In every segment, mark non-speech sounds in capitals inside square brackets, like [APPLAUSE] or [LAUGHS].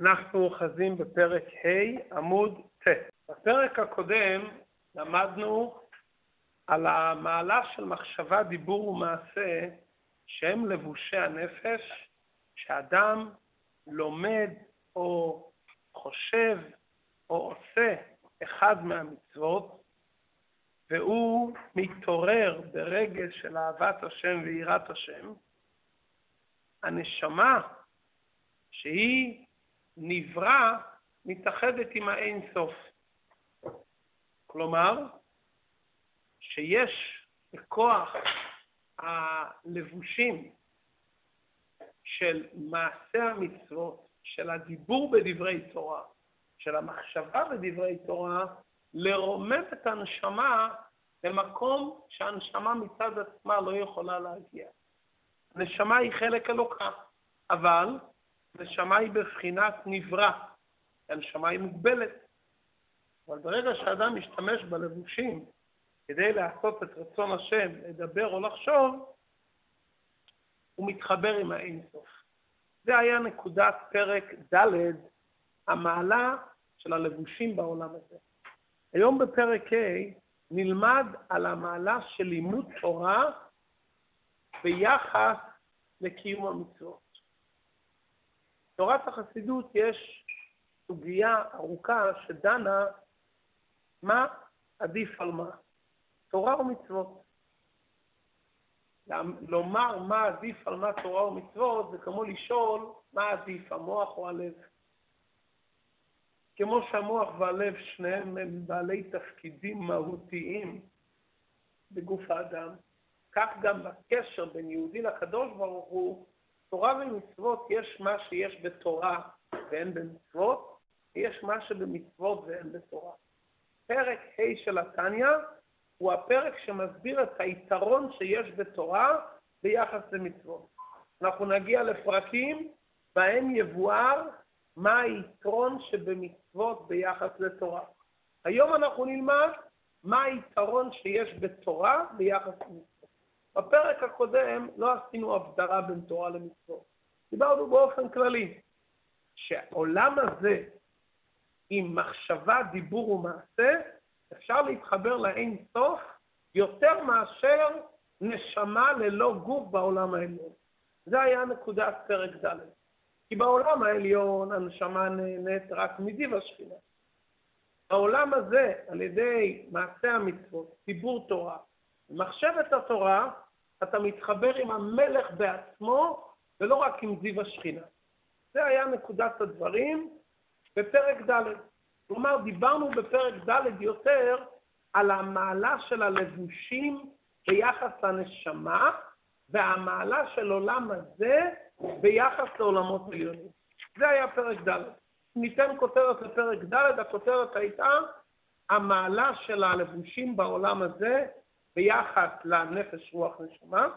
אנחנו אוחזים בפרק ה' עמוד ט'. בפרק הקודם למדנו על המעלה של מחשבה, דיבור ומעשה שהם לבושי הנפש, שאדם לומד או חושב או עושה אחד מהמצוות, והוא מתעורר ברגש של אהבת השם ויראת השם, הנשמה שהיא נברא מתאחדת עם האין סוף. כלומר, שיש בכוח הלבושים של מעשה המצוות, של הדיבור בדברי תורה, של המחשבה בדברי תורה, לרומם את הנשמה למקום שהנשמה מצד עצמה לא יכולה להגיע. הנשמה היא חלק אלוקה, אבל נשמה היא בבחינת נברא, הנשמה היא מוגבלת. אבל ברגע שאדם משתמש בלבושים כדי לעשות את רצון השם, לדבר או לחשוב, הוא מתחבר עם האינסוף. זה היה נקודת פרק ד', המעלה של הלבושים בעולם הזה. היום בפרק ה' נלמד על המעלה של לימוד תורה ביחס לקיום המצוות. בתורת החסידות יש סוגיה ארוכה שדנה מה עדיף על מה, תורה או מצוות. לומר מה עדיף על מה תורה או מצוות זה כמו לשאול מה עדיף, המוח או הלב. כמו שהמוח והלב שניהם הם בעלי תפקידים מהותיים בגוף האדם, כך גם בקשר בין יהודי לקדוש ברוך הוא, תורה ומצוות יש מה שיש בתורה ואין במצוות, ויש מה שבמצוות ואין בתורה. פרק ה' של התניא הוא הפרק שמסביר את היתרון שיש בתורה ביחס למצוות. אנחנו נגיע לפרקים בהם יבואר מה היתרון שבמצוות ביחס לתורה. היום אנחנו נלמד מה היתרון שיש בתורה ביחס למצוות. בפרק הקודם לא עשינו הבדרה בין תורה למצוות. דיברנו באופן כללי שהעולם הזה עם מחשבה, דיבור ומעשה, אפשר להתחבר לאין סוף יותר מאשר נשמה ללא גוף בעולם העליון. זה היה נקודת פרק ד'. כי בעולם העליון הנשמה נהנית רק מדיב השכינה. בעולם הזה, על ידי מעשה המצוות, ציבור תורה, מחשבת התורה, אתה מתחבר עם המלך בעצמו, ולא רק עם זיו השכינה. זה היה נקודת הדברים בפרק ד'. כלומר, דיברנו בפרק ד' יותר על המעלה של הלבושים ביחס לנשמה, והמעלה של עולם הזה ביחס לעולמות עליונים. זה היה פרק ד'. ניתן כותרת לפרק ד', הכותרת הייתה המעלה של הלבושים בעולם הזה ביחס לנפש רוח נשמה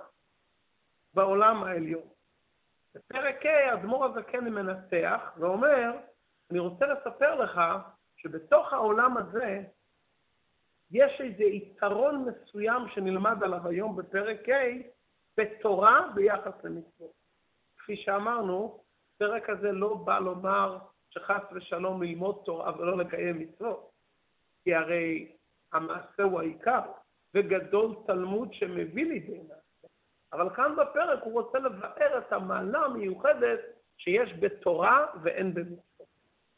בעולם העליון. בפרק ה' האדמו"ר הזקן מנתח ואומר, אני רוצה לספר לך שבתוך העולם הזה יש איזה יתרון מסוים שנלמד עליו היום בפרק ה' בתורה ביחס למצוות. כפי שאמרנו, הפרק הזה לא בא לומר שחס ושלום ללמוד תורה ולא לקיים מצוות, כי הרי המעשה הוא העיקר, וגדול תלמוד שמביא לידי מעשה. אבל כאן בפרק הוא רוצה לבאר את המעלה המיוחדת שיש בתורה ואין במצוות.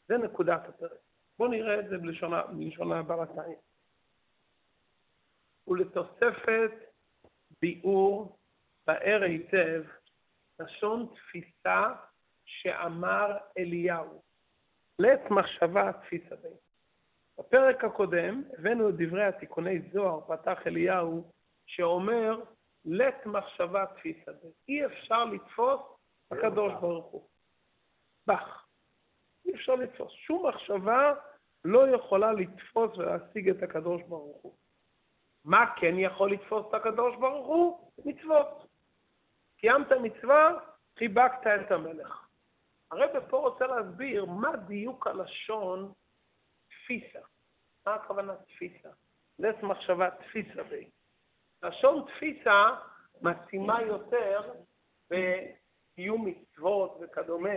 זה נקודת הפרק. בואו נראה את זה בלשון הברתיים. ולתוספת ביאור באר היטב לשון תפיסה שאמר אליהו. לית מחשבה תפיסה בי. בפרק הקודם הבאנו את דברי התיקוני זוהר, פתח אליהו, שאומר לית מחשבה תפיסה בי. אי אפשר לתפוס הקדוש ברוך הוא. בח. אי אפשר לתפוס. שום מחשבה לא יכולה לתפוס ולהשיג את הקדוש ברוך הוא. מה כן יכול לתפוס את הקדוש ברוך הוא? מצוות. קיימת מצווה, חיבקת את המלך. הרב פה רוצה להסביר מה דיוק הלשון תפיסה. מה הכוונה תפיסה? לס מחשבה תפיסה בי. לשון תפיסה משימה יותר בקיום מצוות וכדומה,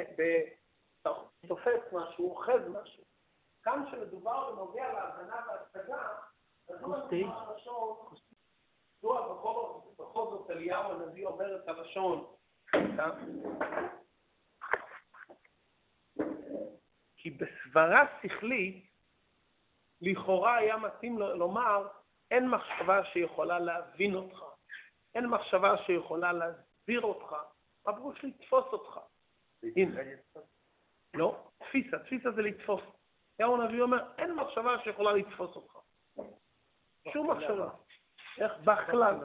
תופס משהו, אוחז משהו. כאן כשמדובר בנוגע להבנה והשגה, אז לא מדובר הלשון, מדוע בכל זאת אליהו הנביא אומר את הלשון, כי בסברה שכלית, לכאורה היה מתאים לומר, אין מחשבה שיכולה להבין אותך, אין מחשבה שיכולה להסביר אותך, הפירוש לתפוס אותך. לא, תפיסה, תפיסה זה לתפוס. יאו הנביא אומר, אין מחשבה שיכולה לתפוס אותך. שום מחשבה. איך? בכלל.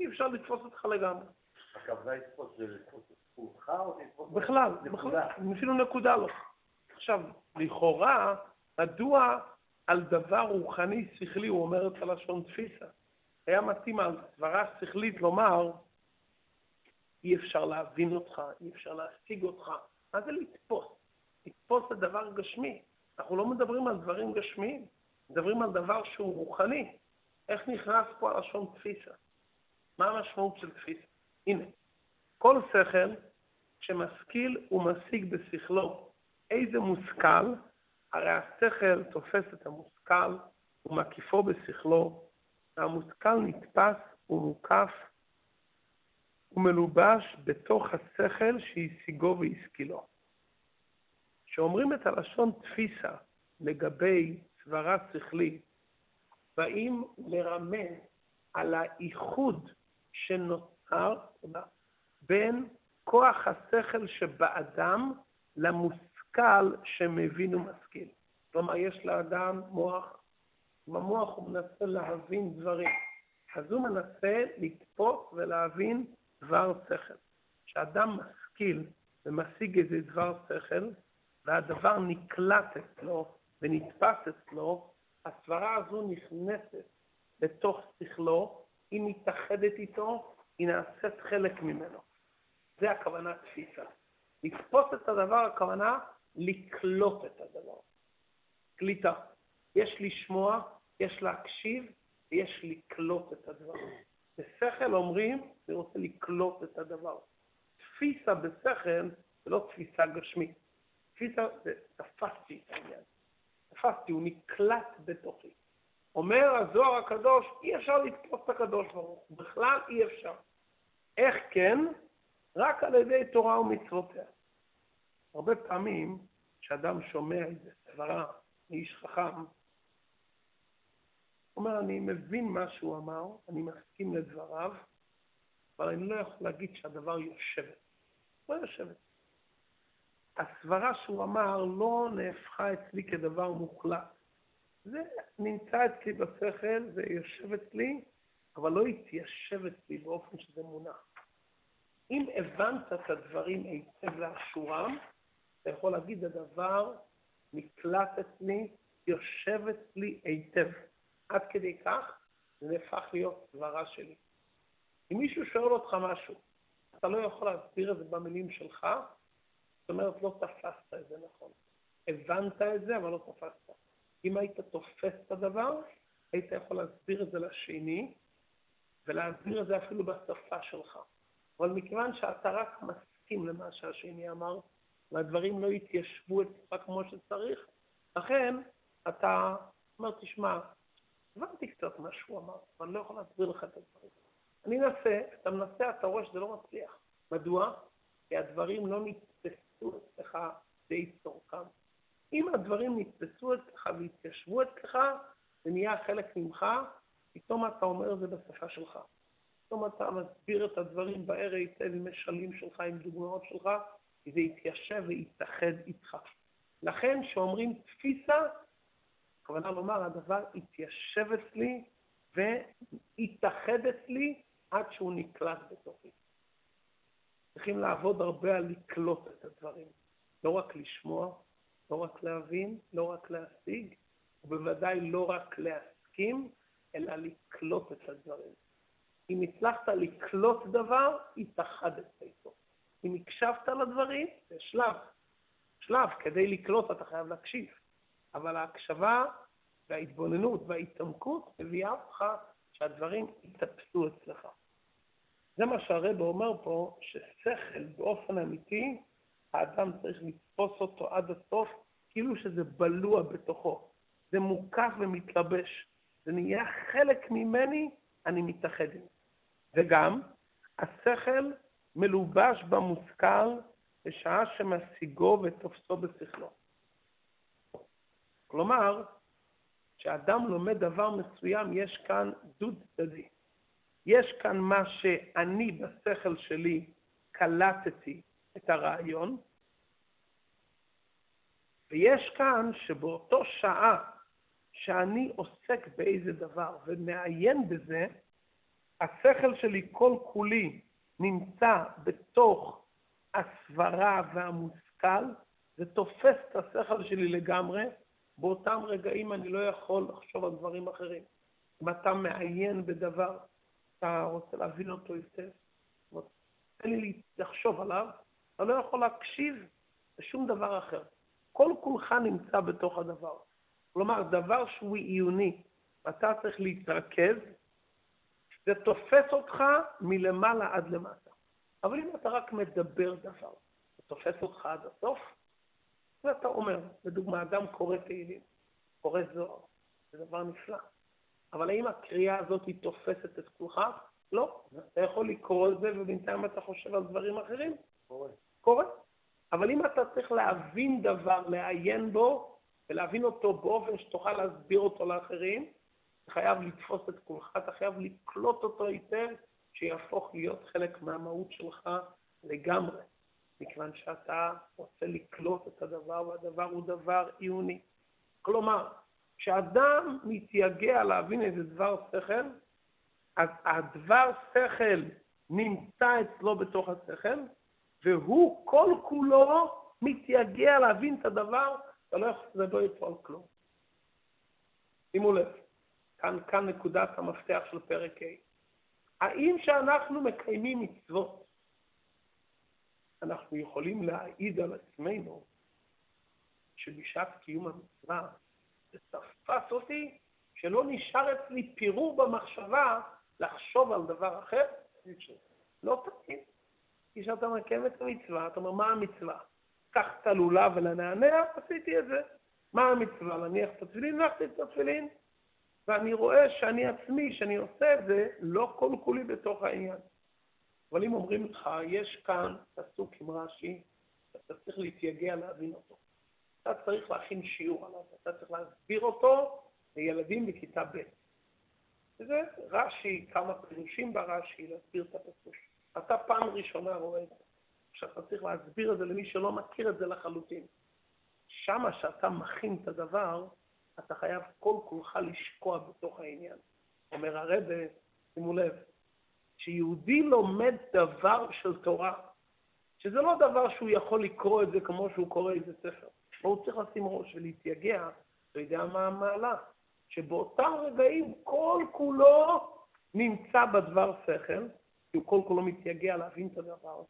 אי אפשר לתפוס אותך לגמרי. הכוונה לתפוס זה לתפוס אותך או לתפוס... בכלל, בכלל, אפילו נקודה לא. עכשיו, לכאורה, מדוע על דבר רוחני שכלי הוא אומר את הלשון תפיסה? היה מתאים על סברה שכלית לומר, אי אפשר להבין אותך, אי אפשר להשיג אותך. מה זה לתפוס? לתפוס זה דבר גשמי. אנחנו לא מדברים על דברים גשמיים, מדברים על דבר שהוא רוחני. איך נכנס פה הלשון תפיסה? מה המשמעות של תפיסה? הנה, כל שכל שמשכיל ומשיג בשכלו איזה מושכל, הרי השכל תופס את המושכל ומקיפו בשכלו, והמושכל נתפס ומוקף ומלובש בתוך השכל שהשיגו והשכילו. כשאומרים את הלשון תפיסה לגבי סברה שכלית, באים לרמז על האיחוד שנוצר בין כוח השכל שבאדם למושכל שמבין ומשכיל. כלומר, יש לאדם מוח, במוח הוא מנסה להבין דברים. אז הוא מנסה לתפוס ולהבין דבר שכל. כשאדם משכיל ומשיג איזה דבר שכל, והדבר נקלט אצלו ונתפס אצלו, הסברה הזו נכנסת לתוך שכלו, היא מתאחדת איתו, היא נעשית חלק ממנו. זה הכוונה תפיסה. לתפוס את הדבר, הכוונה לקלוט את הדבר. קליטה. יש לשמוע, יש להקשיב, ויש לקלוט את הדבר. בשכל אומרים, אני רוצה לקלוט את הדבר. תפיסה בשכל זה לא תפיסה גשמית. תפיסה זה תפסתי את העניין. תפסתי, הוא נקלט בתוכי. אומר הזוהר הקדוש, אי אפשר לתפוס את הקדוש ברוך הוא, בכלל אי אפשר. איך כן? רק על ידי תורה ומצוותיה. הרבה פעמים, כשאדם שומע איזה סברה מאיש חכם, אומר, אני מבין מה שהוא אמר, אני מסכים לדבריו, אבל אני לא יכול להגיד שהדבר יושבת. לא יושבת. הסברה שהוא אמר לא נהפכה אצלי כדבר מוחלט. זה נמצא אצלי בשכל, זה יושב אצלי, אבל לא התיישב אצלי באופן שזה מונח. אם הבנת את הדברים היטב לאשורם, אתה יכול להגיד, הדבר נקלט אצלי, יושב אצלי היטב. עד כדי כך, זה נהפך להיות סברה שלי. אם מישהו שואל אותך משהו, אתה לא יכול להסביר את זה במילים שלך, זאת אומרת, לא תפסת את זה נכון. הבנת את זה, אבל לא תפסת. אם היית תופס את הדבר, היית יכול להסביר את זה לשני, ולהסביר את זה אפילו בשפה שלך. אבל מכיוון שאתה רק מסכים למה שהשני אמר, והדברים לא התיישבו אצלך כמו שצריך, לכן אתה אומר, תשמע, הבנתי קצת מה שהוא אמר, אבל אני לא יכול להסביר לך את הדברים. אני אנסה, אתה מנסה, אתה רואה שזה לא מצליח. מדוע? כי הדברים לא נתפסו אצלך די צורכם. אם הדברים נתפסו אצלך והתיישבו אצלך, זה נהיה חלק ממך, פתאום אתה אומר זה בשפה שלך. פתאום אתה מסביר את הדברים בער היטב עם משלים שלך, עם דוגמאות שלך, זה יתיישב ויתאחד איתך. לכן כשאומרים תפיסה, הכוונה לומר, הדבר התיישב אצלי והתאחד אצלי עד שהוא נקלט בתוכי. צריכים לעבוד הרבה על לקלוט את הדברים. לא רק לשמוע, לא רק להבין, לא רק להשיג, ובוודאי לא רק להסכים, אלא לקלוט את הדברים. אם הצלחת לקלוט דבר, התאחדת איתו. אם הקשבת לדברים, זה שלב. שלב, כדי לקלוט אתה חייב להקשיב. אבל ההקשבה וההתבוננות וההתעמקות מביאה אותך שהדברים יתאפסו אצלך. זה מה שהרבא אומר פה, ששכל באופן אמיתי, האדם צריך לתפוס אותו עד הסוף, כאילו שזה בלוע בתוכו. זה מוקף ומתלבש. זה נהיה חלק ממני, אני מתאחד עם זה. וגם, השכל מלובש במושכל בשעה שמשיגו ותופסו בשכלו. כלומר, כשאדם לומד דבר מסוים, יש כאן דוד צדדי. יש כאן מה שאני בשכל שלי קלטתי את הרעיון, ויש כאן שבאותו שעה שאני עוסק באיזה דבר ומעיין בזה, השכל שלי כל כולי נמצא בתוך הסברה והמושכל, זה תופס את השכל שלי לגמרי, באותם רגעים אני לא יכול לחשוב על דברים אחרים. אם אתה מעיין בדבר, אתה רוצה להבין אותו היטב, תן לי לחשוב עליו, אתה לא יכול להקשיב לשום דבר אחר. כל כולך נמצא בתוך הדבר. כלומר, דבר שהוא עיוני, אתה צריך להתרכז, זה תופס אותך מלמעלה עד למטה. אבל אם אתה רק מדבר דבר, זה תופס אותך עד הסוף, ואתה אומר, לדוגמה, אדם קורא תהילים, קורא זוהר, זה דבר נפלא. אבל האם הקריאה הזאת היא תופסת את כולך? לא. אתה יכול לקרוא את זה ובינתיים אתה חושב על דברים אחרים? קורה. קורה. אבל אם אתה צריך להבין דבר, לעיין בו, ולהבין אותו באופן שתוכל להסביר אותו לאחרים, אתה חייב לתפוס את כולך, אתה חייב לקלוט אותו היטב, שיהפוך להיות חלק מהמהות שלך לגמרי, מכיוון שאתה רוצה לקלוט את הדבר, והדבר הוא דבר עיוני. כלומר, כשאדם מתייגע להבין איזה דבר שכל, אז הדבר שכל נמצא אצלו בתוך השכל, והוא כל כולו מתייגע להבין את הדבר, אתה לא יכול לדבר איתו על כלום. שימו לב, כאן, כאן נקודת המפתח של פרק ה'. האם שאנחנו מקיימים מצוות, אנחנו יכולים להעיד על עצמנו שבשעת קיום המצווה זה תפס אותי שלא נשאר אצלי פירור במחשבה לחשוב על דבר אחר? לא תמיד. כשאתה מקיים את המצווה, אתה אומר, מה המצווה? קח את הלולב ולנענע, עשיתי את זה. מה המצווה? להניח את התפילין, הנחתי את התפילין. ואני רואה שאני עצמי, שאני עושה את זה, לא כל כולי בתוך העניין. אבל אם אומרים לך, יש כאן פסוק עם רש"י, אתה צריך להתייגע להבין אותו. אתה צריך להכין שיעור עליו, אתה צריך להסביר אותו לילדים בכיתה ב'. וזה רש"י, כמה פירושים ברש"י, להסביר את הפסוק. אתה פעם ראשונה רואה את זה. עכשיו אתה צריך להסביר את זה למי שלא מכיר את זה לחלוטין. שמה שאתה מכין את הדבר, אתה חייב כל כולך לשקוע בתוך העניין. אומר הרבה, שימו לב, שיהודי לומד דבר של תורה, שזה לא דבר שהוא יכול לקרוא את זה כמו שהוא קורא איזה ספר. הוא צריך לשים ראש ולהתייגע, אתה יודע מה המעלה? שבאותם רגעים כל כולו נמצא בדבר שכל, כי הוא כל כולו מתייגע להבין את הדבר,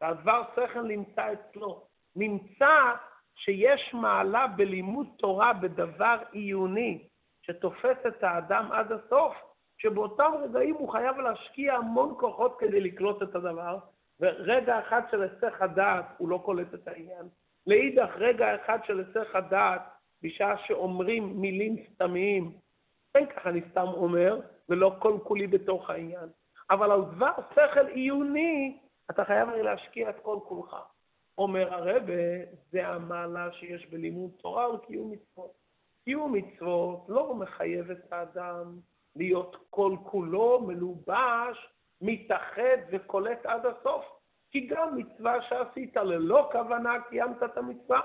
והדבר שכל נמצא אצלו. נמצא שיש מעלה בלימוד תורה בדבר עיוני, שתופס את האדם עד הסוף, שבאותם רגעים הוא חייב להשקיע המון כוחות כדי לקלוט את הדבר, ורגע אחד של היסח הדעת הוא לא קולט את העניין. לאידך, רגע אחד של היסח הדעת, בשעה שאומרים מילים סתמיים, כן ככה אני סתם אומר, ולא כל כולי בתוך העניין. אבל על דבר שכל עיוני, אתה חייב להשקיע את כל כולך. אומר הרבה, זה המעלה שיש בלימוד תורה וקיום מצוות. קיום מצוות לא מחייב את האדם להיות כל כולו מלובש, מתאחד וקולט עד הסוף. כי גם מצווה שעשית ללא כוונה קיימת את המצווה.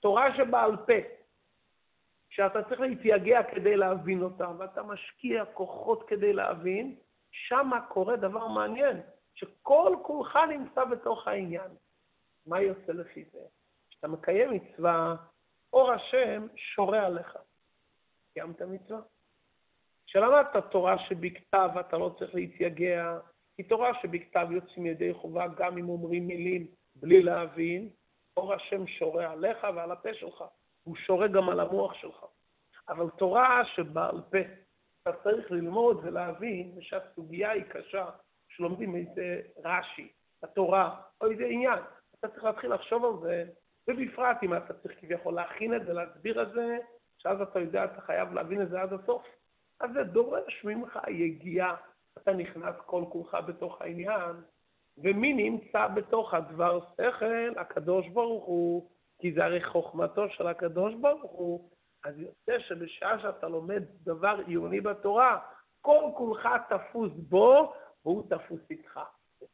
תורה שבעל פה, שאתה צריך להתייגע כדי להבין אותה, ואתה משקיע כוחות כדי להבין, שמה קורה דבר מעניין, שכל כולך נמצא בתוך העניין. מה יוצא לפי זה? כשאתה מקיים מצווה, אור השם שורה עליך. קיימת מצווה? כשלמדת תורה שבכתב אתה לא צריך להתייגע, כי תורה שבכתב יוצאים ידי חובה גם אם אומרים מילים בלי להבין, אור השם שורה עליך ועל הפה שלך. הוא שורה גם על המוח שלך. אבל תורה שבעל פה, אתה צריך ללמוד ולהבין ושהסוגיה היא קשה, שלומדים איזה רש"י, התורה, או איזה עניין. אתה צריך להתחיל לחשוב על זה, ובפרט אם אתה צריך כביכול להכין את זה, להסביר את זה, שאז אתה יודע, אתה חייב להבין את זה עד הסוף. אז זה דורש ממך יגיעה. אתה נכנס כל כולך בתוך העניין, ומי נמצא בתוך הדבר שכל? הקדוש ברוך הוא, כי זה הרי חוכמתו של הקדוש ברוך הוא. אז יוצא שבשעה שאתה לומד דבר עיוני בתורה, כל כולך תפוס בו, והוא תפוס איתך.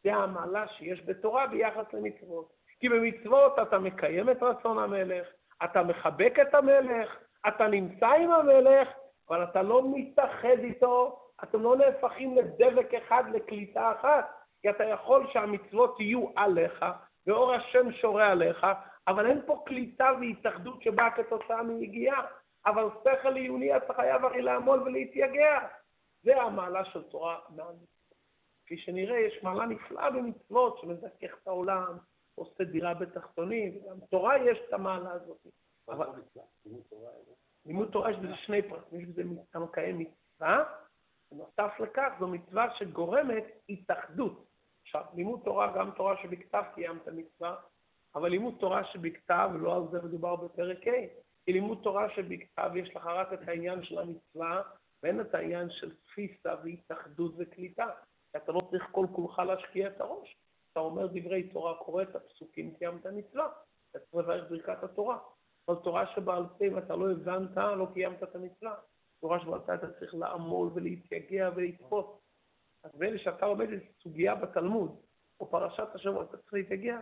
זה המעלה שיש בתורה ביחס למצוות. כי במצוות אתה מקיים את רצון המלך, אתה מחבק את המלך, אתה נמצא עם המלך, אבל אתה לא מתאחד איתו, אתם לא נהפכים לדבק אחד, לקליטה אחת, כי אתה יכול שהמצוות יהיו עליך, ואור השם שורה עליך, אבל אין פה קליטה והתאחדות שבאה כתוצאה מיגיעה. אבל שכל עיוני אתה חייב הרי לעמול ולהתייגע. זה המעלה של תורה מהמצוות. כפי שנראה, יש מעלה נפלאה במצוות שמזכך את העולם, עושה דירה בתחתונים, וגם תורה יש את המעלה הזאת. אבל... לימוד תורה יש בזה שני פרטים, יש בזה אתה מקיים מצווה, בנוסף לכך זו מצווה שגורמת התאחדות. עכשיו, לימוד תורה, גם תורה שבכתב קיימת מצווה, אבל לימוד תורה שבכתב, לא על זה מדובר בפרק ה', כי לימוד תורה שבכתב יש לך רק את העניין של המצווה, ואין את העניין של תפיסה והתאחדות וקליטה. אתה לא צריך כל כולך להשקיע את הראש. אתה אומר דברי תורה, קורא את הפסוקים, קיימת מצווה. אתה צריך לברך ברכת התורה. אבל תורה שבעל פה, אם אתה לא הבנת, לא קיימת את המצווה. תורה שבעל פה אתה צריך לעמול ולהתייגע ולתפוס. אז באלה שאתה לומד את סוגיה בתלמוד, או פרשת השבוע, אתה צריך להתייגע.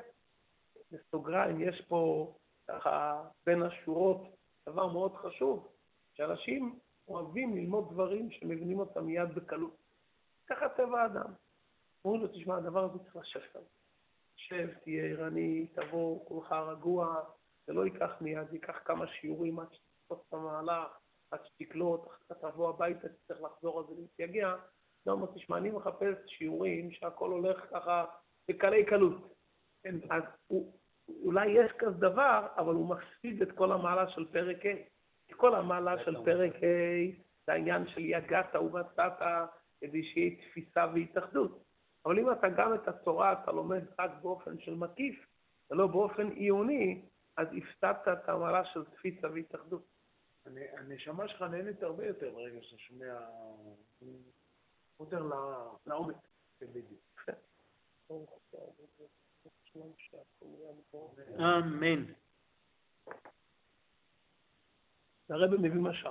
בסוגריים, יש פה, ככה, בין השורות, דבר מאוד חשוב, שאנשים אוהבים ללמוד דברים שמבינים אותם מיד בקלות. ככה טבע האדם. אומרים לו, תשמע, הדבר הזה צריך לשבת עליו. שב, תהיה ערני, תבוא, כולך רגוע, זה לא ייקח מיד, ייקח כמה שיעורים עד שתתפוס את המהלך, עד שתקלוט, אחר כך תבוא הביתה, תצטרך לחזור על זה להתייגע. לא אומר, תשמע, אני מחפש שיעורים שהכל הולך ככה בקלי קלות. כן, אז הוא, אולי יש כזה דבר, אבל הוא מפסיד את כל המעלה של פרק ה'. כל המעלה של פרק ה' זה העניין של יגעת ומצאת, כדי שיהיה תפיסה והתאחדות. אבל אם אתה גם את התורה, אתה לומד רק באופן של מקיף, ולא באופן עיוני, אז הפסדת את המעלה של תפיסה והתאחדות. הנשמה שלך נהנית הרבה יותר ברגע שאתה שומע יותר לעומק. אמן. הרב מביא משל.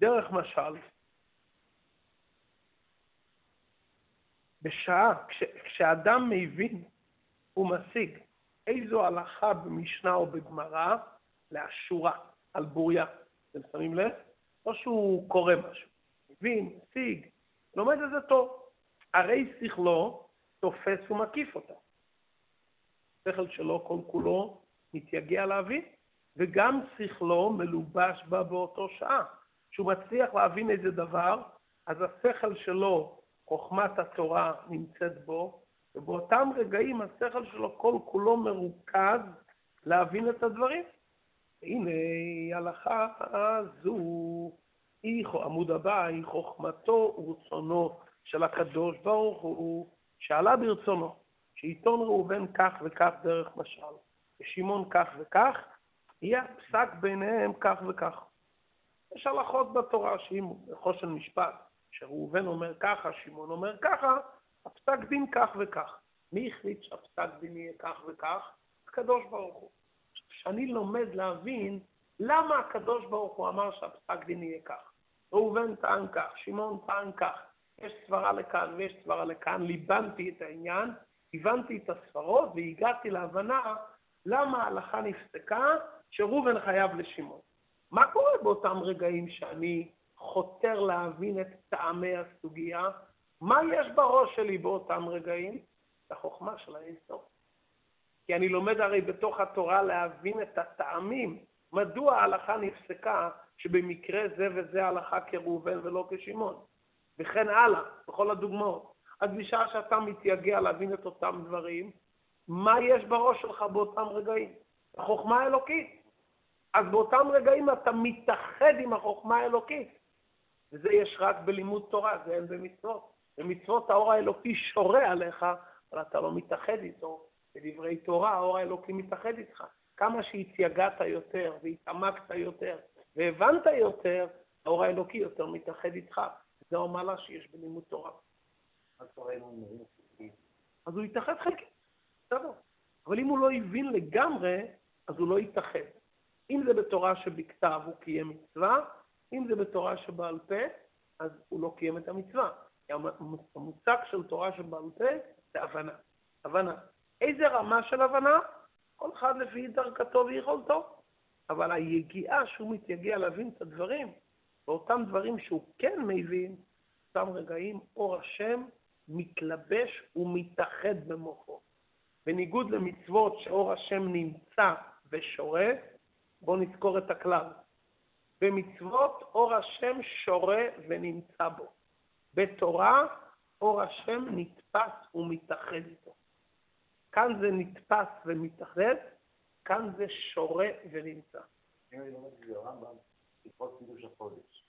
דרך משל, בשעה, כש, כשאדם מבין ומשיג איזו הלכה במשנה או בגמרא לאשורה, על בוריה. אתם שמים לב? או שהוא קורא משהו. מבין, משיג, לומד את זה טוב. הרי שכלו תופס ומקיף אותה. השכל שלו כל כולו מתייגע להבין, וגם שכלו מלובש בה באותו שעה. כשהוא מצליח להבין איזה דבר, אז השכל שלו חוכמת התורה נמצאת בו, ובאותם רגעים השכל שלו כל כולו מרוכז להבין את הדברים. הנה הלכה זו, היא, עמוד הבא, היא חוכמתו ורצונו של הקדוש ברוך הוא, שעלה ברצונו, שעיתון ראובן כך וכך דרך משל, ושמעון כך וכך, יהיה פסק ביניהם כך וכך. יש הלכות בתורה שאם חושן משפט שראובן אומר ככה, שמעון אומר ככה, הפסק דין כך וכך. מי החליט שהפסק דין יהיה כך וכך? הקדוש ברוך הוא. כשאני לומד להבין למה הקדוש ברוך הוא אמר שהפסק דין יהיה כך. ראובן טען כך, שמעון טען כך, יש סברה לכאן ויש סברה לכאן, ליבנתי את העניין, הבנתי את הסברות והגעתי להבנה למה ההלכה נפסקה שראובן חייב לשמעון. מה קורה באותם רגעים שאני חותר להבין את טעמי הסוגיה, מה יש בראש שלי באותם רגעים? החוכמה של האינסוף. כי אני לומד הרי בתוך התורה להבין את הטעמים, מדוע ההלכה נפסקה שבמקרה זה וזה הלכה כראובן ולא כשמעון, וכן הלאה, בכל הדוגמאות. אז בשעה שאתה מתייגע להבין את אותם דברים, מה יש בראש שלך באותם רגעים? החוכמה האלוקית. אז באותם רגעים אתה מתאחד עם החוכמה האלוקית. וזה יש רק בלימוד תורה, זה אין במצוות. במצוות האור האלוקי שורה עליך, אבל אתה לא מתאחד איתו. בדברי תורה, האור האלוקי מתאחד איתך. כמה שהתייגעת יותר והתעמקת יותר והבנת יותר, האור האלוקי יותר מתאחד איתך. זו המעלה שיש בלימוד תורה. אז הוא יתאחד חלקית, בסדר. אבל אם הוא לא הבין לגמרי, אז הוא לא יתאחד. אם זה בתורה שבכתב, הוא קיים מצווה, אם זה בתורה שבעל פה, אז הוא לא קיים את המצווה. כי המושג של תורה שבעל פה זה הבנה. הבנה. איזה רמה של הבנה? כל אחד לפי דרכתו ויכולתו. אבל היגיעה שהוא מתייגע להבין את הדברים, ואותם דברים שהוא כן מבין, אותם רגעים אור השם מתלבש ומתאחד במוחו. בניגוד למצוות שאור השם נמצא ושורה, בואו נזכור את הכלל. במצוות אור השם שורה ונמצא בו. בתורה אור השם נתפס ומתאחד איתו. כאן זה נתפס ומתאחד, כאן זה שורה ונמצא. אם אני לומד את זה הרמב"ם, לפחות קידוש החודש.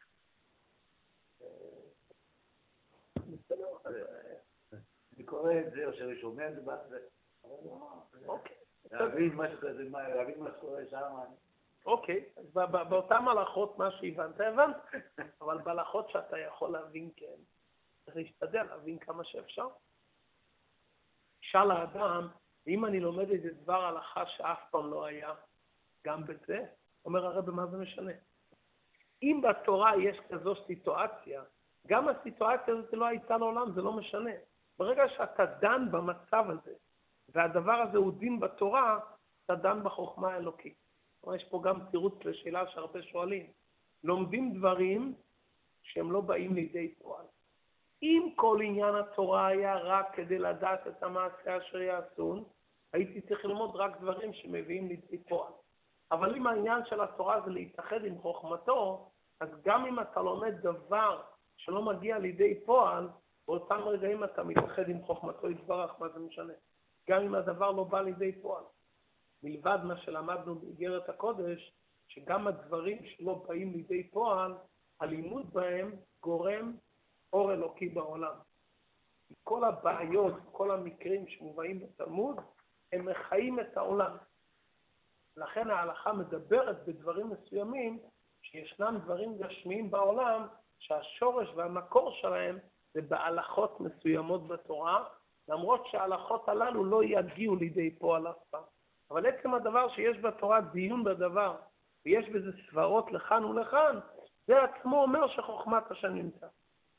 אני קורא את זה, או שאני שומע את זה, אבל לא, אוקיי. להבין מה שקורה שם. אוקיי, אז באותן הלכות מה שהבנת, הבנת, [LAUGHS] אבל בהלכות שאתה יכול להבין כן, צריך להשתדל להבין כמה שאפשר. שאל האדם, אם אני לומד איזה דבר הלכה שאף פעם לא היה, גם בזה, אומר הרב, מה זה משנה? אם בתורה יש כזו סיטואציה, גם הסיטואציה הזאת לא הייתה לעולם, זה לא משנה. ברגע שאתה דן במצב הזה, והדבר הזה הוא דין בתורה, אתה דן בחוכמה האלוקית. כלומר, יש פה גם תירוץ לשאלה שהרבה שואלים. לומדים דברים שהם לא באים לידי פועל. אם כל עניין התורה היה רק כדי לדעת את המעשה אשר יעשון, הייתי צריך ללמוד רק דברים שמביאים לידי פועל. אבל אם העניין של התורה זה להתאחד עם חוכמתו, אז גם אם אתה לומד דבר שלא מגיע לידי פועל, באותם רגעים אתה מתאחד עם חוכמתו יתברך, מה זה משנה? גם אם הדבר לא בא לידי פועל. מלבד מה שלמדנו באיגרת הקודש, שגם הדברים שלא באים לידי פועל, הלימוד בהם גורם אור אלוקי בעולם. כל הבעיות, כל המקרים שמובאים בתלמוד, הם מחיים את העולם. לכן ההלכה מדברת בדברים מסוימים, שישנם דברים גשמיים בעולם, שהשורש והמקור שלהם זה בהלכות מסוימות בתורה, למרות שההלכות הללו לא יגיעו לידי פועל אף פעם. אבל עצם הדבר שיש בתורה דיון בדבר, ויש בזה סברות לכאן ולכאן, זה עצמו אומר שחוכמת השם נמצא.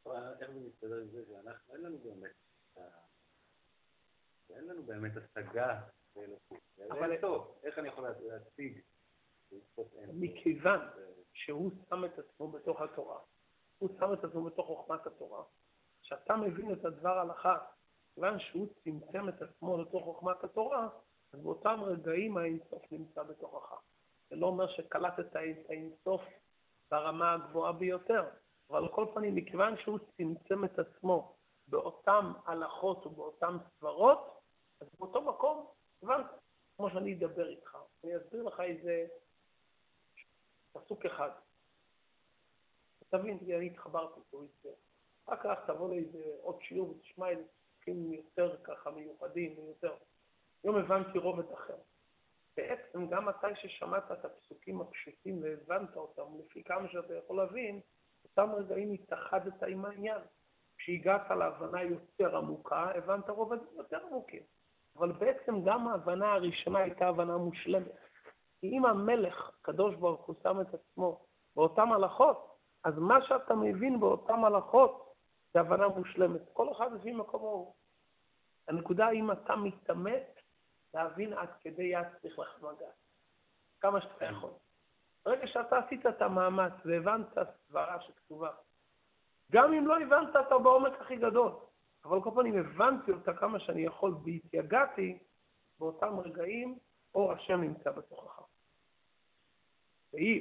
אבל איך זה מסתדר עם זה שאנחנו, אין לנו באמת, אה, אין לנו באמת השגה באלוקות. אבל- טוב, איך אני יכול להציג? מכיוון שהוא שם את עצמו בתוך התורה, הוא שם את עצמו בתוך חוכמת התורה, כשאתה מבין את הדבר הלכה, כיוון שהוא צמצם את עצמו לתוך חוכמת התורה, אז באותם רגעים האינסוף נמצא בתוכך. זה לא אומר שקלטת את האינסוף ברמה הגבוהה ביותר, אבל על כל פנים, מכיוון שהוא צמצם את עצמו באותן הלכות ובאותן סברות, אז באותו מקום, הבנת, כמו שאני אדבר איתך, אני אסביר לך איזה פסוק אחד. תבין, אני התחברתי פה איתו. אחר כך תבוא לאיזה עוד שיעור ותשמע איזה פסוקים יותר ככה מיוחדים ויותר. היום הבנתי רובד אחר. בעצם גם מתי ששמעת את הפסוקים הפשוטים והבנת אותם, לפי כמה שאתה יכול להבין, אותם רגעים התאחדת עם העניין. כשהגעת להבנה יותר עמוקה, הבנת רובדים יותר עמוקים. אבל בעצם גם ההבנה הראשונה הייתה הבנה מושלמת. כי אם המלך, הקדוש ברוך הוא, שם את עצמו באותן הלכות, אז מה שאתה מבין באותן הלכות זה הבנה מושלמת. כל אחד לפי מקומו. הנקודה אם אתה מתאמץ להבין עד כדי יד צריך לך מגע. כמה שאתה יכול. ברגע שאתה עשית את המאמץ והבנת סברה שכתובה, גם אם לא הבנת אותה בעומק הכי גדול, אבל כל פעם הבנתי אותה כמה שאני יכול והתייגעתי, באותם רגעים אור השם נמצא בתוכך.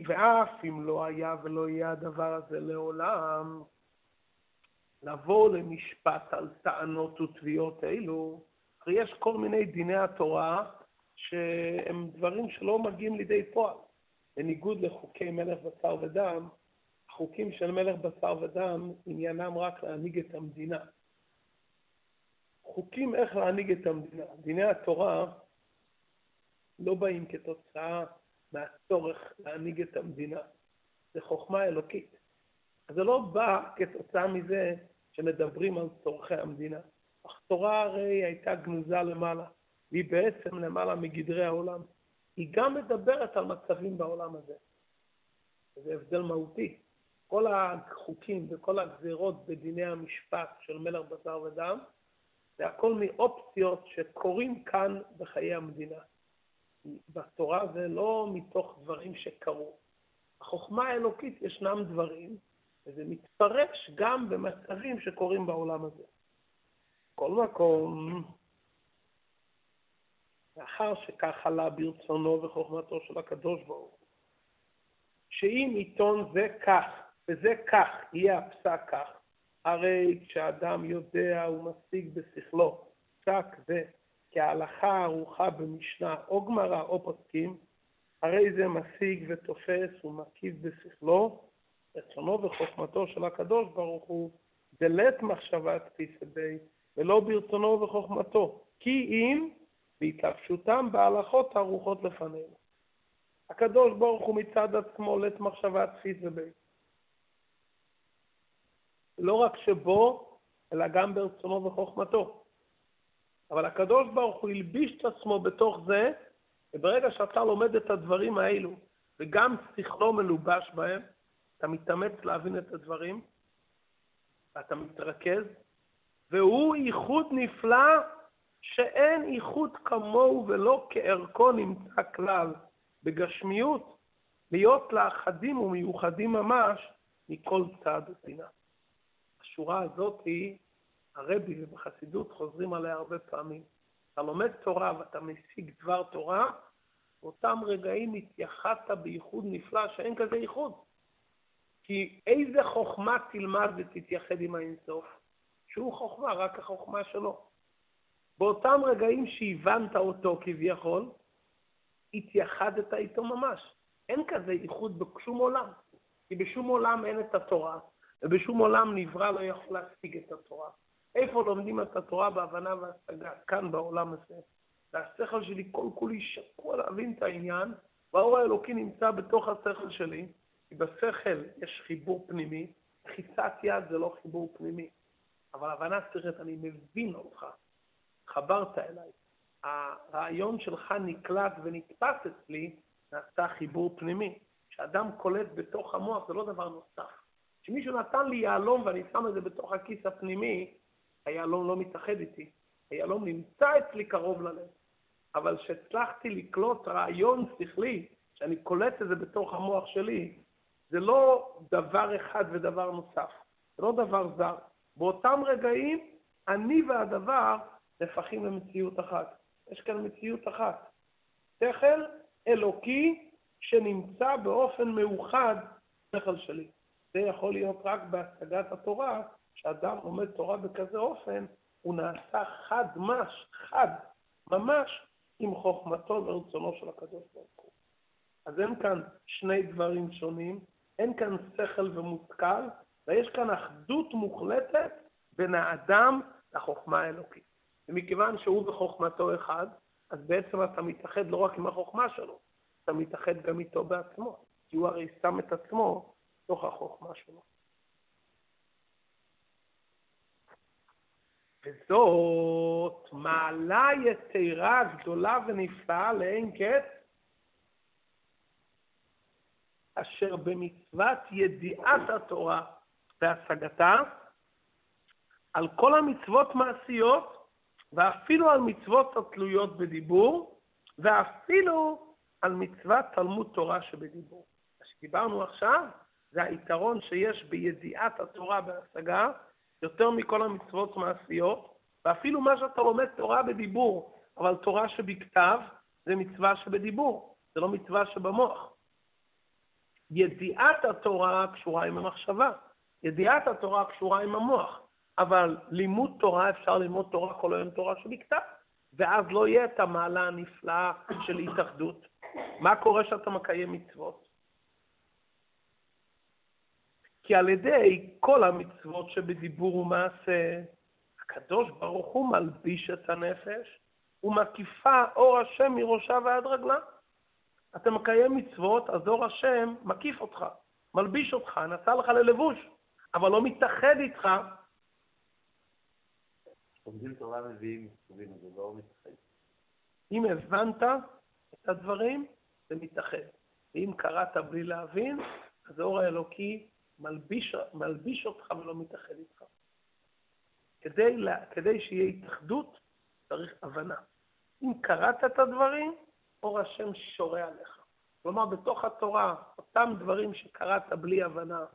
ואף אם לא היה ולא יהיה הדבר הזה לעולם, לבוא למשפט על טענות ותביעות אלו, הרי יש כל מיני דיני התורה שהם דברים שלא מגיעים לידי פועל. בניגוד לחוקי מלך בשר ודם, החוקים של מלך בשר ודם עניינם רק להנהיג את המדינה. חוקים איך להנהיג את המדינה. דיני התורה לא באים כתוצאה מהצורך להנהיג את המדינה. זה חוכמה אלוקית. זה לא בא כתוצאה מזה שמדברים על צורכי המדינה. אך תורה הרי הייתה גנוזה למעלה, והיא בעצם למעלה מגדרי העולם. היא גם מדברת על מצבים בעולם הזה. זה הבדל מהותי. כל החוקים וכל הגזירות בדיני המשפט של מלך בשר ודם, זה הכל מאופציות שקורים כאן בחיי המדינה. בתורה זה לא מתוך דברים שקרו. החוכמה האלוקית ישנם דברים, וזה מתפרש גם במצבים שקורים בעולם הזה. בכל מקום, לאחר שכך עלה ברצונו וחוכמתו של הקדוש ברוך שאם עיתון זה כך וזה כך, יהיה הפסק כך, הרי כשאדם יודע ומשיג בשכלו פסק זה כהלכה ערוכה במשנה או גמרא או פוסקים, הרי זה משיג ותופס ומקיף בשכלו, רצונו וחוכמתו של הקדוש ברוך הוא, דלת מחשבה תפיסה בי, ולא ברצונו ובחוכמתו, כי אם בהתלבשותם בהלכות ערוכות לפנינו. הקדוש ברוך הוא מצד עצמו לית מחשבה תפיסה בי. לא רק שבו, אלא גם ברצונו וחוכמתו. אבל הקדוש ברוך הוא הלביש את עצמו בתוך זה, וברגע שאתה לומד את הדברים האלו, וגם שכלו מלובש בהם, אתה מתאמץ להבין את הדברים, ואתה מתרכז, והוא ייחוד נפלא שאין ייחוד כמוהו ולא כערכו נמצא כלל בגשמיות, להיות לאחדים ומיוחדים ממש מכל צד ופינה. השורה הזאת היא, הרבי ובחסידות חוזרים עליה הרבה פעמים. אתה לומד תורה ואתה משיג דבר תורה, באותם רגעים התייחדת בייחוד נפלא שאין כזה ייחוד. כי איזה חוכמה תלמד ותתייחד עם האינסוף? שהוא חוכמה, רק החוכמה שלו. באותם רגעים שהבנת אותו כביכול, התייחדת איתו ממש. אין כזה ייחוד בשום עולם, כי בשום עולם אין את התורה, ובשום עולם נברא לא יכול להשיג את התורה. איפה לומדים את התורה בהבנה והשגה? כאן בעולם הזה. והשכל שלי כל כולי שקוע להבין את העניין, והאור האלוקי נמצא בתוך השכל שלי, כי בשכל יש חיבור פנימי, חיצת יד זה לא חיבור פנימי. אבל הבנה שכלית, אני מבין אותך, חברת אליי. הרעיון שלך נקלט ונתפס אצלי, נעשה חיבור פנימי. כשאדם קולט בתוך המוח זה לא דבר נוסף. כשמישהו נתן לי יהלום ואני שם את זה בתוך הכיס הפנימי, היהלום לא מתאחד איתי. היהלום נמצא אצלי קרוב ללב. אבל כשהצלחתי לקלוט רעיון שכלי, שאני קולט את זה בתוך המוח שלי, זה לא דבר אחד ודבר נוסף. זה לא דבר זר. באותם רגעים, אני והדבר נהפכים למציאות אחת. יש כאן מציאות אחת. שכל אלוקי שנמצא באופן מאוחד בשכל שלי. זה יכול להיות רק בהשגת התורה, כשאדם לומד תורה בכזה אופן, הוא נעשה חד מש, חד, ממש, עם חוכמתו ורצונו של הקדוש ברוך הוא. אז אין כאן שני דברים שונים, אין כאן שכל ומושכל, ויש כאן אחדות מוחלטת בין האדם לחוכמה האלוקית. ומכיוון שהוא וחוכמתו אחד, אז בעצם אתה מתאחד לא רק עם החוכמה שלו, אתה מתאחד גם איתו בעצמו, כי הוא הרי שם את עצמו בתוך החוכמה שלו. וזאת מעלה יתרה גדולה ונפלאה לאין קץ, אשר במצוות ידיעת התורה והשגתה, על כל המצוות מעשיות, ואפילו על מצוות התלויות בדיבור, ואפילו על מצוות תלמוד תורה שבדיבור. מה שדיברנו עכשיו, זה היתרון שיש בידיעת התורה בהשגה, יותר מכל המצוות מעשיות, ואפילו מה שאתה לומד תורה בדיבור, אבל תורה שבכתב זה מצווה שבדיבור, זה לא מצווה שבמוח. ידיעת התורה קשורה עם המחשבה, ידיעת התורה קשורה עם המוח, אבל לימוד תורה, אפשר ללמוד תורה כל היום תורה שבכתב, ואז לא יהיה את המעלה הנפלאה של התאחדות. מה קורה כשאתה מקיים מצוות? כי על ידי כל המצוות שבדיבור ומעשה, הקדוש ברוך הוא מלביש את הנפש ומקיפה אור השם מראשה ועד רגלה. אתה מקיים מצוות, אז אור השם מקיף אותך, מלביש אותך, נעשה לך ללבוש, אבל לא מתאחד איתך. לומדים תורה מביאים מצווים, זה לא מתאחד. אם הבנת את הדברים, זה מתאחד. ואם קראת בלי להבין, אז האור האלוקי מלביש, מלביש אותך ולא מתאחד איתך. כדי, לה, כדי שיהיה התאחדות, צריך הבנה. אם קראת את הדברים, אור השם שורה עליך. כלומר, בתוך התורה, אותם דברים שקראת בלי הבנה,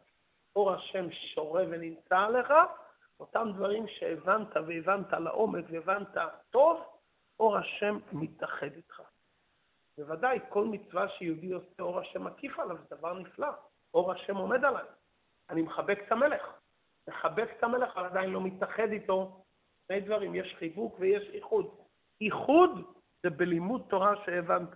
אור השם שורה ונמצא עליך, אותם דברים שהבנת והבנת לעומק והבנת טוב, אור השם מתאחד איתך. בוודאי, כל מצווה שיהודי עושה, אור השם מקיף עליו, זה דבר נפלא. אור השם עומד עליי. אני מחבק את המלך. מחבק את המלך, אבל עדיין לא מתאחד איתו. שני דברים, יש חיבוק ויש איחוד. איחוד זה בלימוד תורה שהבנת.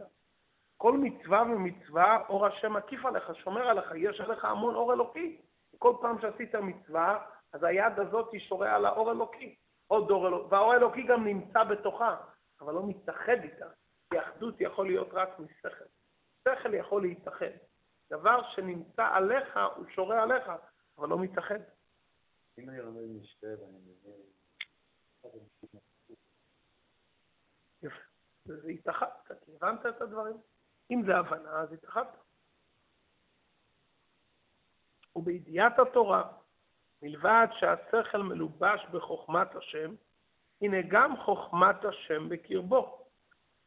כל מצווה ומצווה, אור השם מקיף עליך, שומר עליך, יש עליך המון אור אלוקי. כל פעם שעשית מצווה, אז היד הזאת שורה על האור אלוקי. עוד אור אלוקי, והאור האלוקי גם נמצא בתוכה, אבל לא מתאחד איתה. כי אחדות יכול להיות רק משכל. שכל יכול להתאחד. דבר שנמצא עליך, הוא שורה עליך, אבל לא מתאחד. אם אני לומד משתה ואני מבין... יפה. זה התאחדת, כי הבנת את הדברים. אם זה הבנה, אז התאחדת. ובידיעת התורה, מלבד שהשכל מלובש בחוכמת השם, הנה גם חוכמת השם בקרבו.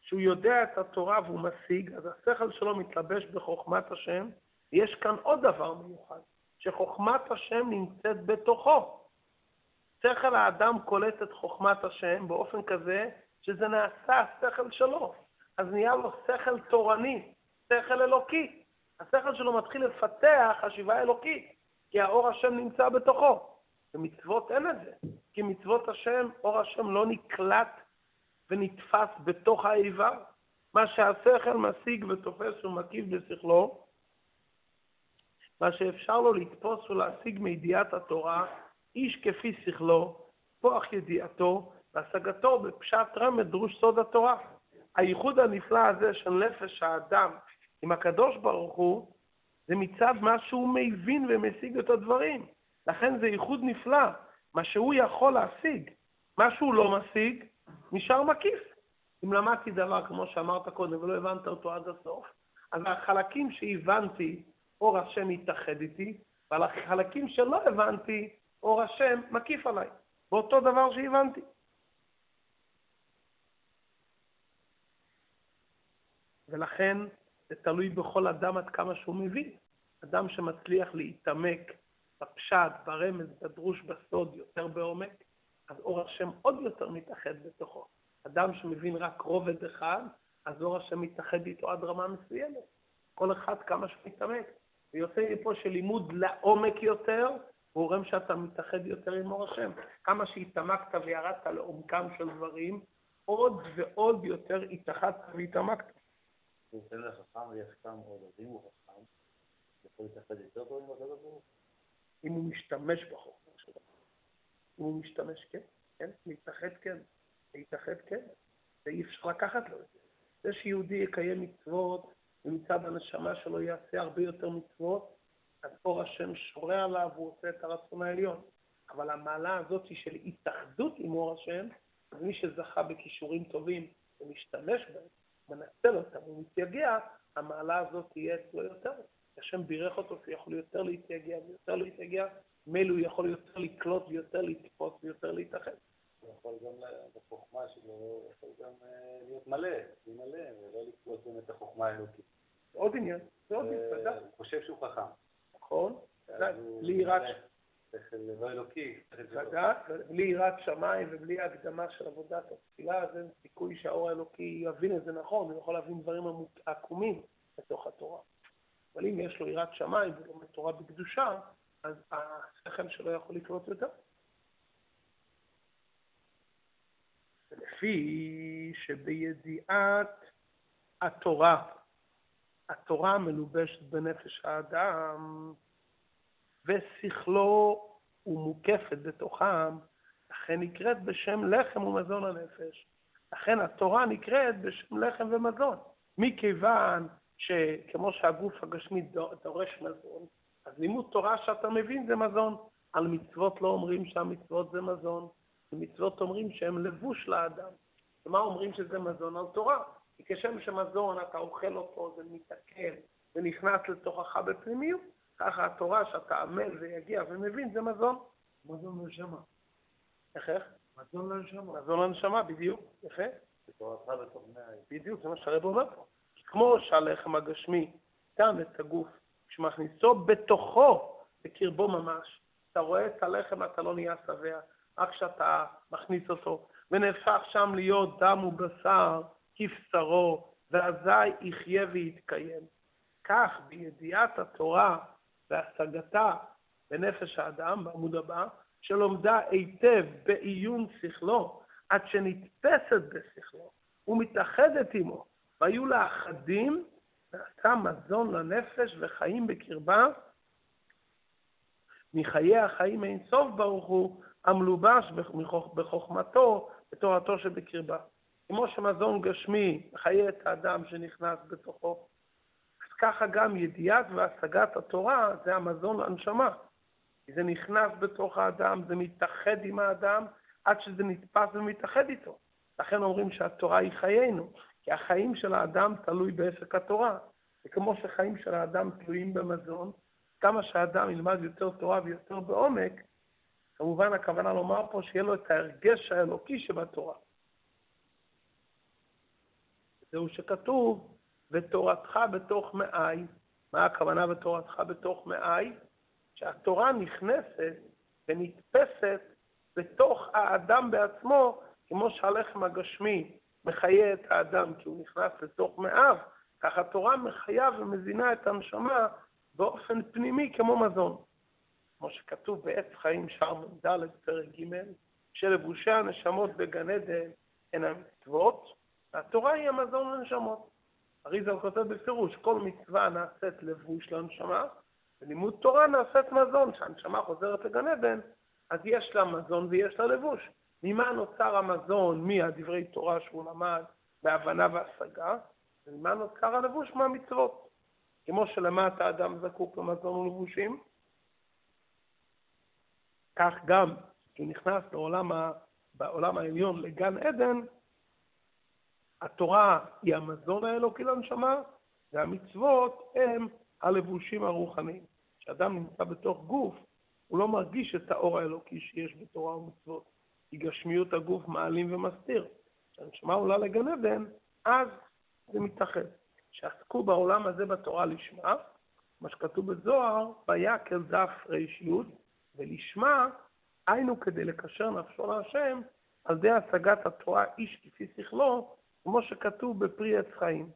שהוא יודע את התורה והוא משיג, אז השכל שלו מתלבש בחוכמת השם. יש כאן עוד דבר מיוחד, שחוכמת השם נמצאת בתוכו. שכל האדם קולט את חוכמת השם באופן כזה שזה נעשה השכל שלו. אז נהיה לו שכל תורני, שכל אלוקי. השכל שלו מתחיל לפתח חשיבה אלוקית, כי האור השם נמצא בתוכו. במצוות אין את זה, כי מצוות השם, אור השם לא נקלט ונתפס בתוך האיבר. מה שהשכל משיג ותופס ומקיף בשכלו, מה שאפשר לו לתפוס ולהשיג מידיעת התורה, איש כפי שכלו, כוח ידיעתו והשגתו בפשט רמד דרוש סוד התורה. הייחוד הנפלא הזה של נפש האדם עם הקדוש ברוך הוא, זה מצד מה שהוא מבין ומשיג את הדברים. לכן זה ייחוד נפלא, מה שהוא יכול להשיג. מה שהוא לא משיג, נשאר מקיף. אם למדתי דבר, כמו שאמרת קודם, ולא הבנת אותו עד הסוף, אז החלקים שהבנתי, אור השם יתאחד איתי, ועל החלקים שלא הבנתי, אור השם מקיף עליי, באותו דבר שהבנתי. ולכן זה תלוי בכל אדם עד כמה שהוא מבין. אדם שמצליח להתעמק בפשט, ברמז, בדרוש, בסוד, יותר בעומק, אז אור השם עוד יותר מתאחד בתוכו. אדם שמבין רק רובד אחד, אז אור השם מתאחד איתו עד רמה מסוימת. כל אחד כמה שמתעמק. ויוצא מפה שלימוד לעומק יותר, הוא גורם שאתה מתאחד יותר עם אור השם. כמה שהתעמקת וירדת לעומקם של דברים, עוד ועוד יותר התאחדת והתעמקת. הוא נותן לחכם ויחכם עוד, אז אם הוא חכם, יכול להתאחד יותר טוב עם הקדוש ברוך אם הוא משתמש בחוכמה שלו. אם הוא משתמש, כן, כן, להתאחד, כן, להתאחד, כן, ואי אפשר לקחת לו את זה. זה שיהודי יקיים מצוות, ומצד הנשמה שלו יעשה הרבה יותר מצוות, אז אור השם שורה עליו, הוא עושה את הרצון העליון. אבל המעלה הזאת של התאחדות עם אור השם, מי שזכה בכישורים טובים ומשתמש בהם, מנצל אותם ומתייגע, המעלה הזאת תהיה אצלו יותר. השם בירך אותו שיכול יותר להתייגע ויותר להתייגע, מילא הוא יכול יותר לקלוט ויותר לתפוס ויותר להתאחד. הוא יכול גם בחוכמה שלו, יכול גם אה, להיות מלא, להימלא, ולא לקלוט גם את החוכמה האלוקית. עוד עניין, זה עוד עניין, ודאי. הוא חושב שהוא חכם. נכון, ודאי, בלי יראת... לא אלוקי. ודאי, בלי יראת שמיים ובלי הקדמה של עבודת התפילה, אז אין סיכוי שהאור האלוקי יבין את זה נכון, הוא יכול להבין דברים עקומים בתוך התורה. אבל אם יש לו יראת שמיים ולומד תורה בקדושה, אז השכל שלו יכול לקלוט יותר. לפי שבידיעת התורה, התורה מלובשת בנפש האדם, ושכלו ומוקפת בתוכם, לכן נקראת בשם לחם ומזון הנפש. לכן התורה נקראת בשם לחם ומזון. מכיוון שכמו שהגוף הגשמי דורש מזון, אז לימוד תורה שאתה מבין זה מזון. על מצוות לא אומרים שהמצוות זה מזון, מצוות אומרים שהם לבוש לאדם. ומה אומרים שזה מזון? על תורה. כי כשם שמזון אתה אוכל אותו, זה מתעכל ונכנס לתוכך בפנימיות, ככה התורה שאתה עמל ויגיע ומבין זה מזון. מזון לנשמה. איך איך? מזון לנשמה. מזון לנשמה, בדיוק. יפה. בדיוק, זה מה שהרב אומר פה. כמו שהלחם הגשמי שם את הגוף, כשמכניסו בתוכו, בקרבו ממש, אתה רואה את הלחם, אתה לא נהיה שבע, רק כשאתה מכניס אותו, ונהפך שם להיות דם ובשר, כבשרו, ואזי יחיה ויתקיים. כך בידיעת התורה והשגתה בנפש האדם, בעמוד הבא, שלומדה היטב בעיון שכלו, עד שנתפסת בשכלו ומתאחדת עמו, והיו לה אחדים, ועשה מזון לנפש וחיים בקרבה, מחיי החיים אין סוף ברוך הוא, המלובש בחוכמתו, בתורתו שבקרבה. כמו שמזון גשמי מחיה את האדם שנכנס בתוכו, ככה גם ידיעת והשגת התורה זה המזון לנשמה. זה נכנס בתוך האדם, זה מתאחד עם האדם, עד שזה נתפס ומתאחד איתו. לכן אומרים שהתורה היא חיינו, כי החיים של האדם תלוי בעסק התורה. וכמו שחיים של האדם תלויים במזון, כמה שהאדם ילמד יותר תורה ויותר בעומק, כמובן הכוונה לומר פה שיהיה לו את ההרגש האלוקי שבתורה. זהו שכתוב, ותורתך בתוך מאי. מה הכוונה בתורתך בתוך מאי? שהתורה נכנסת ונתפסת בתוך האדם בעצמו, כמו שהלחם הגשמי מחיה את האדם כי הוא נכנס לתוך מאיו, כך התורה מחיה ומזינה את הנשמה באופן פנימי כמו מזון. כמו שכתוב בעץ חיים שער מ"ד פרק ג', שלבושי הנשמות בגן עדן הן המצוות, והתורה היא המזון לנשמות. אריזל כותב בפירוש, כל מצווה נעשית לבוש לנשמה, ולימוד תורה נעשית מזון. כשהנשמה חוזרת לגן עדן, אז יש לה מזון ויש לה לבוש. ממה נוצר המזון מהדברי תורה שהוא למד בהבנה והשגה, וממה נוצר הלבוש מהמצוות. כמו שלמטה האדם זקוק למזון ולבושים, כך גם כשהוא נכנס לעולם, ה... בעולם העליון, לגן עדן, התורה היא המזון האלוקי לנשמה, והמצוות הם הלבושים הרוחניים. כשאדם נמצא בתוך גוף, הוא לא מרגיש את האור האלוקי שיש בתורה ומצוות, כי גשמיות הגוף מעלים ומסתיר. כשהנשמה עולה לגן עדן, אז זה מתאחד. שעסקו בעולם הזה בתורה לשמה, מה שכתוב בזוהר, ויקל דף רי"י, ולשמה, היינו כדי לקשר נפשו להשם, על ידי השגת התורה איש כפי שכלו, כמו שכתוב בפרי עץ חיים.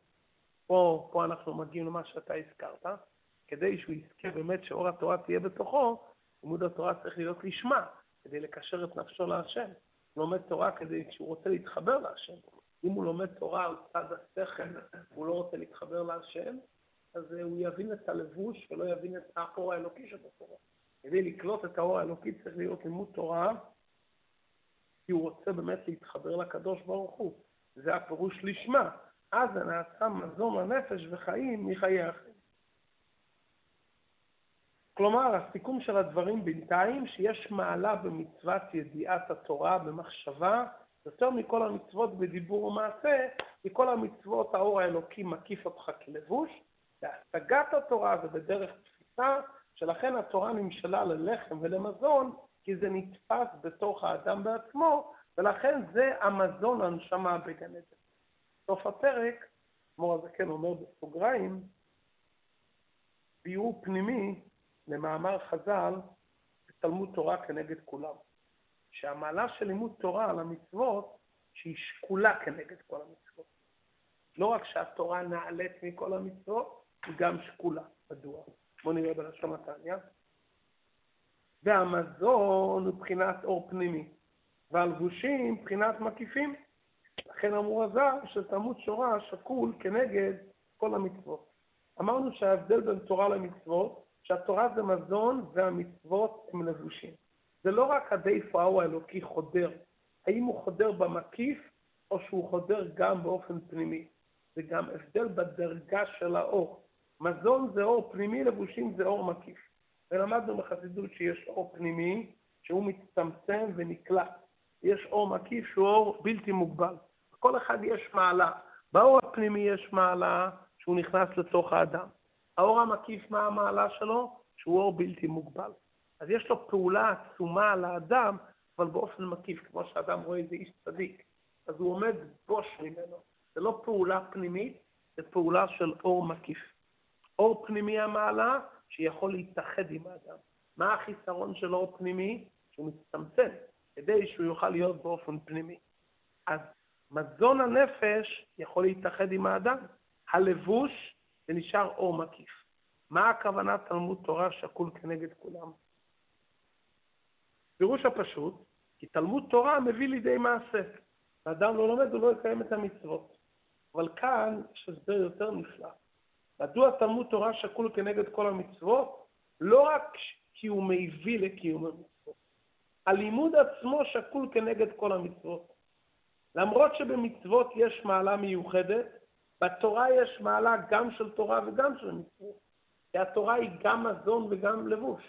פה, פה אנחנו מגיעים למה שאתה הזכרת, כדי שהוא יזכה באמת שאור התורה תהיה בתוכו, לימוד התורה צריך להיות לשמה, כדי לקשר את נפשו להשם. הוא לומד תורה כדי שהוא רוצה להתחבר להשם. אם הוא לומד תורה על צד השכל, והוא לא רוצה להתחבר להשם, אז הוא יבין את הלבוש ולא יבין את האור האלוקי שבתורה. כדי לקלוט את האור האלוקי צריך להיות לימוד תורה, כי הוא רוצה באמת להתחבר לקדוש ברוך הוא. זה הפירוש לשמה. אז נעשה מזון לנפש וחיים מחיי החיים. כלומר, הסיכום של הדברים בינתיים, שיש מעלה במצוות ידיעת התורה במחשבה, יותר מכל המצוות בדיבור ומעשה, כי כל המצוות האור האלוקי מקיף אותך כלבוש, והשגת התורה זה בדרך תפיסה, שלכן התורה נמשלה ללחם ולמזון, כי זה נתפס בתוך האדם בעצמו, ולכן זה המזון הנשמה בגן עדן. סוף הפרק, מור הזקן אומר בסוגריים, ביאור פנימי למאמר חז"ל בתלמוד תורה כנגד כולם. שהמעלה של לימוד תורה על המצוות, שהיא שקולה כנגד כל המצוות. לא רק שהתורה נעלית מכל המצוות, היא גם שקולה. מדוע? בואו נראה בלשון התניא. והמזון הוא בחינת אור פנימי, והלבושים מבחינת מקיפים. לכן אמרו הזר שתלמוד שורה שקול כנגד כל המצוות. אמרנו שההבדל בין תורה למצוות, שהתורה זה מזון והמצוות הם לבושים. זה לא רק עד איפה האור האלוקי חודר, האם הוא חודר במקיף או שהוא חודר גם באופן פנימי. זה גם הבדל בדרגה של האור. מזון זה אור פנימי, לבושים זה אור מקיף. ולמדנו בחסידות שיש אור פנימי, שהוא מצטמצם ונקלט. יש אור מקיף שהוא אור בלתי מוגבל. כל אחד יש מעלה. באור הפנימי יש מעלה שהוא נכנס לתוך האדם. האור המקיף, מה המעלה שלו? שהוא אור בלתי מוגבל. אז יש לו פעולה עצומה על האדם, אבל באופן מקיף, כמו שאדם רואה איזה איש צדיק. אז הוא עומד בוש ממנו. זה לא פעולה פנימית, זה פעולה של אור מקיף. אור פנימי המעלה, שיכול להתאחד עם האדם. מה החיסרון של אור פנימי? שהוא מצטמצם, כדי שהוא יוכל להיות באופן פנימי. אז מזון הנפש יכול להתאחד עם האדם. הלבוש, זה נשאר אור מקיף. מה הכוונה תלמוד תורה שקול כנגד כולם? פירוש הפשוט, כי תלמוד תורה מביא לידי מעשה. האדם לא לומד, הוא לא יקיים את המצוות. אבל כאן יש הסבר יותר נפלא. מדוע תלמוד תורה שקול כנגד כל המצוות? לא רק כי הוא מביא לקיום המצוות. הלימוד עצמו שקול כנגד כל המצוות. למרות שבמצוות יש מעלה מיוחדת, בתורה יש מעלה גם של תורה וגם של מצוות. כי התורה היא גם מזון וגם לבוש.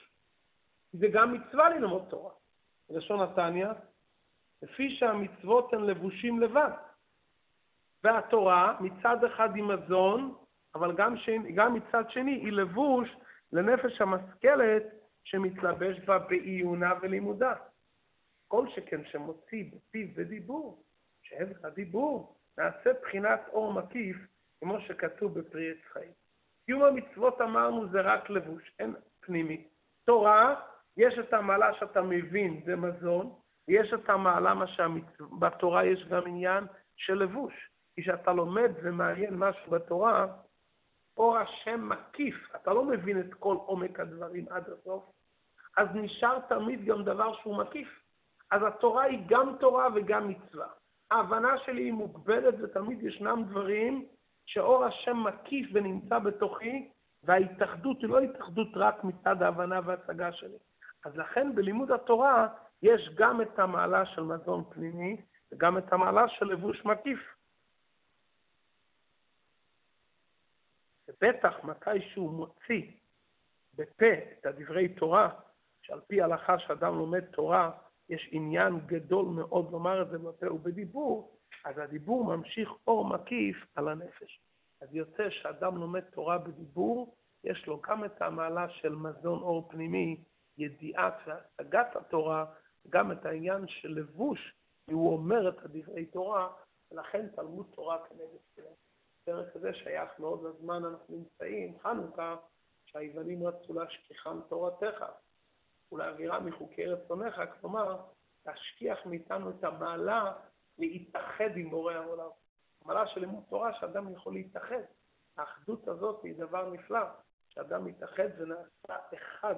זה גם מצווה ללמוד תורה. בלשון התניא, לפי שהמצוות הן לבושים לבד. והתורה מצד אחד היא מזון, אבל גם, שני, גם מצד שני היא לבוש לנפש המשכלת שמתלבש בה בעיונה ולימודה. כל שכן שמוציא בפיו ודיבור, שעבד הדיבור נעשה בחינת אור מקיף, כמו שכתוב בפרי עץ חיים. קיום המצוות אמרנו זה רק לבוש, אין פנימי. תורה, יש את המעלה שאתה מבין, זה מזון, יש את המעלה מה שבתורה יש גם עניין של לבוש. כשאתה לומד ומעיין משהו בתורה, אור השם מקיף, אתה לא מבין את כל עומק הדברים עד הסוף, אז נשאר תמיד גם דבר שהוא מקיף. אז התורה היא גם תורה וגם מצווה. ההבנה שלי היא מוגבלת ותמיד ישנם דברים שאור השם מקיף ונמצא בתוכי, וההתאחדות היא לא התאחדות רק מצד ההבנה וההצגה שלי. אז לכן בלימוד התורה יש גם את המעלה של מזון פנימי וגם את המעלה של לבוש מקיף. ובטח מתי שהוא מוציא בפה את הדברי תורה, שעל פי ההלכה שאדם לומד תורה, יש עניין גדול מאוד לומר את זה בפה ובדיבור, אז הדיבור ממשיך אור מקיף על הנפש. אז יוצא שאדם לומד תורה בדיבור, יש לו גם את המעלה של מזון אור פנימי, ידיעת והשגת התורה, גם את העניין של לבוש, כי הוא אומר את הדברי תורה, ולכן תלמוד תורה כנגד כולם. הפרק הזה שייך מאוד לזמן אנחנו נמצאים, חנוכה, שהיוונים רצו להשכיחם תורתך, ולהעבירה מחוקי רצונך, כלומר, להשכיח מאיתנו את המעלה להתאחד עם בורא העולם. המעלה של לימוד תורה שאדם יכול להתאחד. האחדות הזאת היא דבר נפלא, שאדם מתאחד ונעשה אחד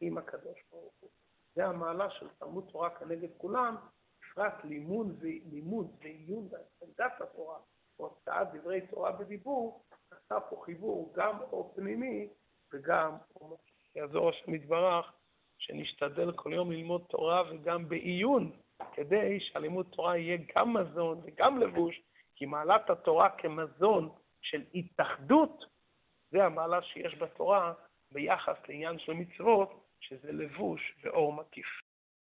עם הקדוש ברוך הוא. זה המעלה של תלמוד תורה כנגד כולם, בפרט לימוד, ולימוד ועיון והצגת התורה, הוצאת דברי תורה בדיבור, עשה פה חיבור גם אור פנימי וגם אור יעזור השם יתברך, שנשתדל כל יום ללמוד תורה וגם בעיון, כדי שהלימוד תורה יהיה גם מזון וגם לבוש, כי מעלת התורה כמזון של התאחדות, זה המעלה שיש בתורה ביחס לעניין של מצוות, שזה לבוש ואור מקיף.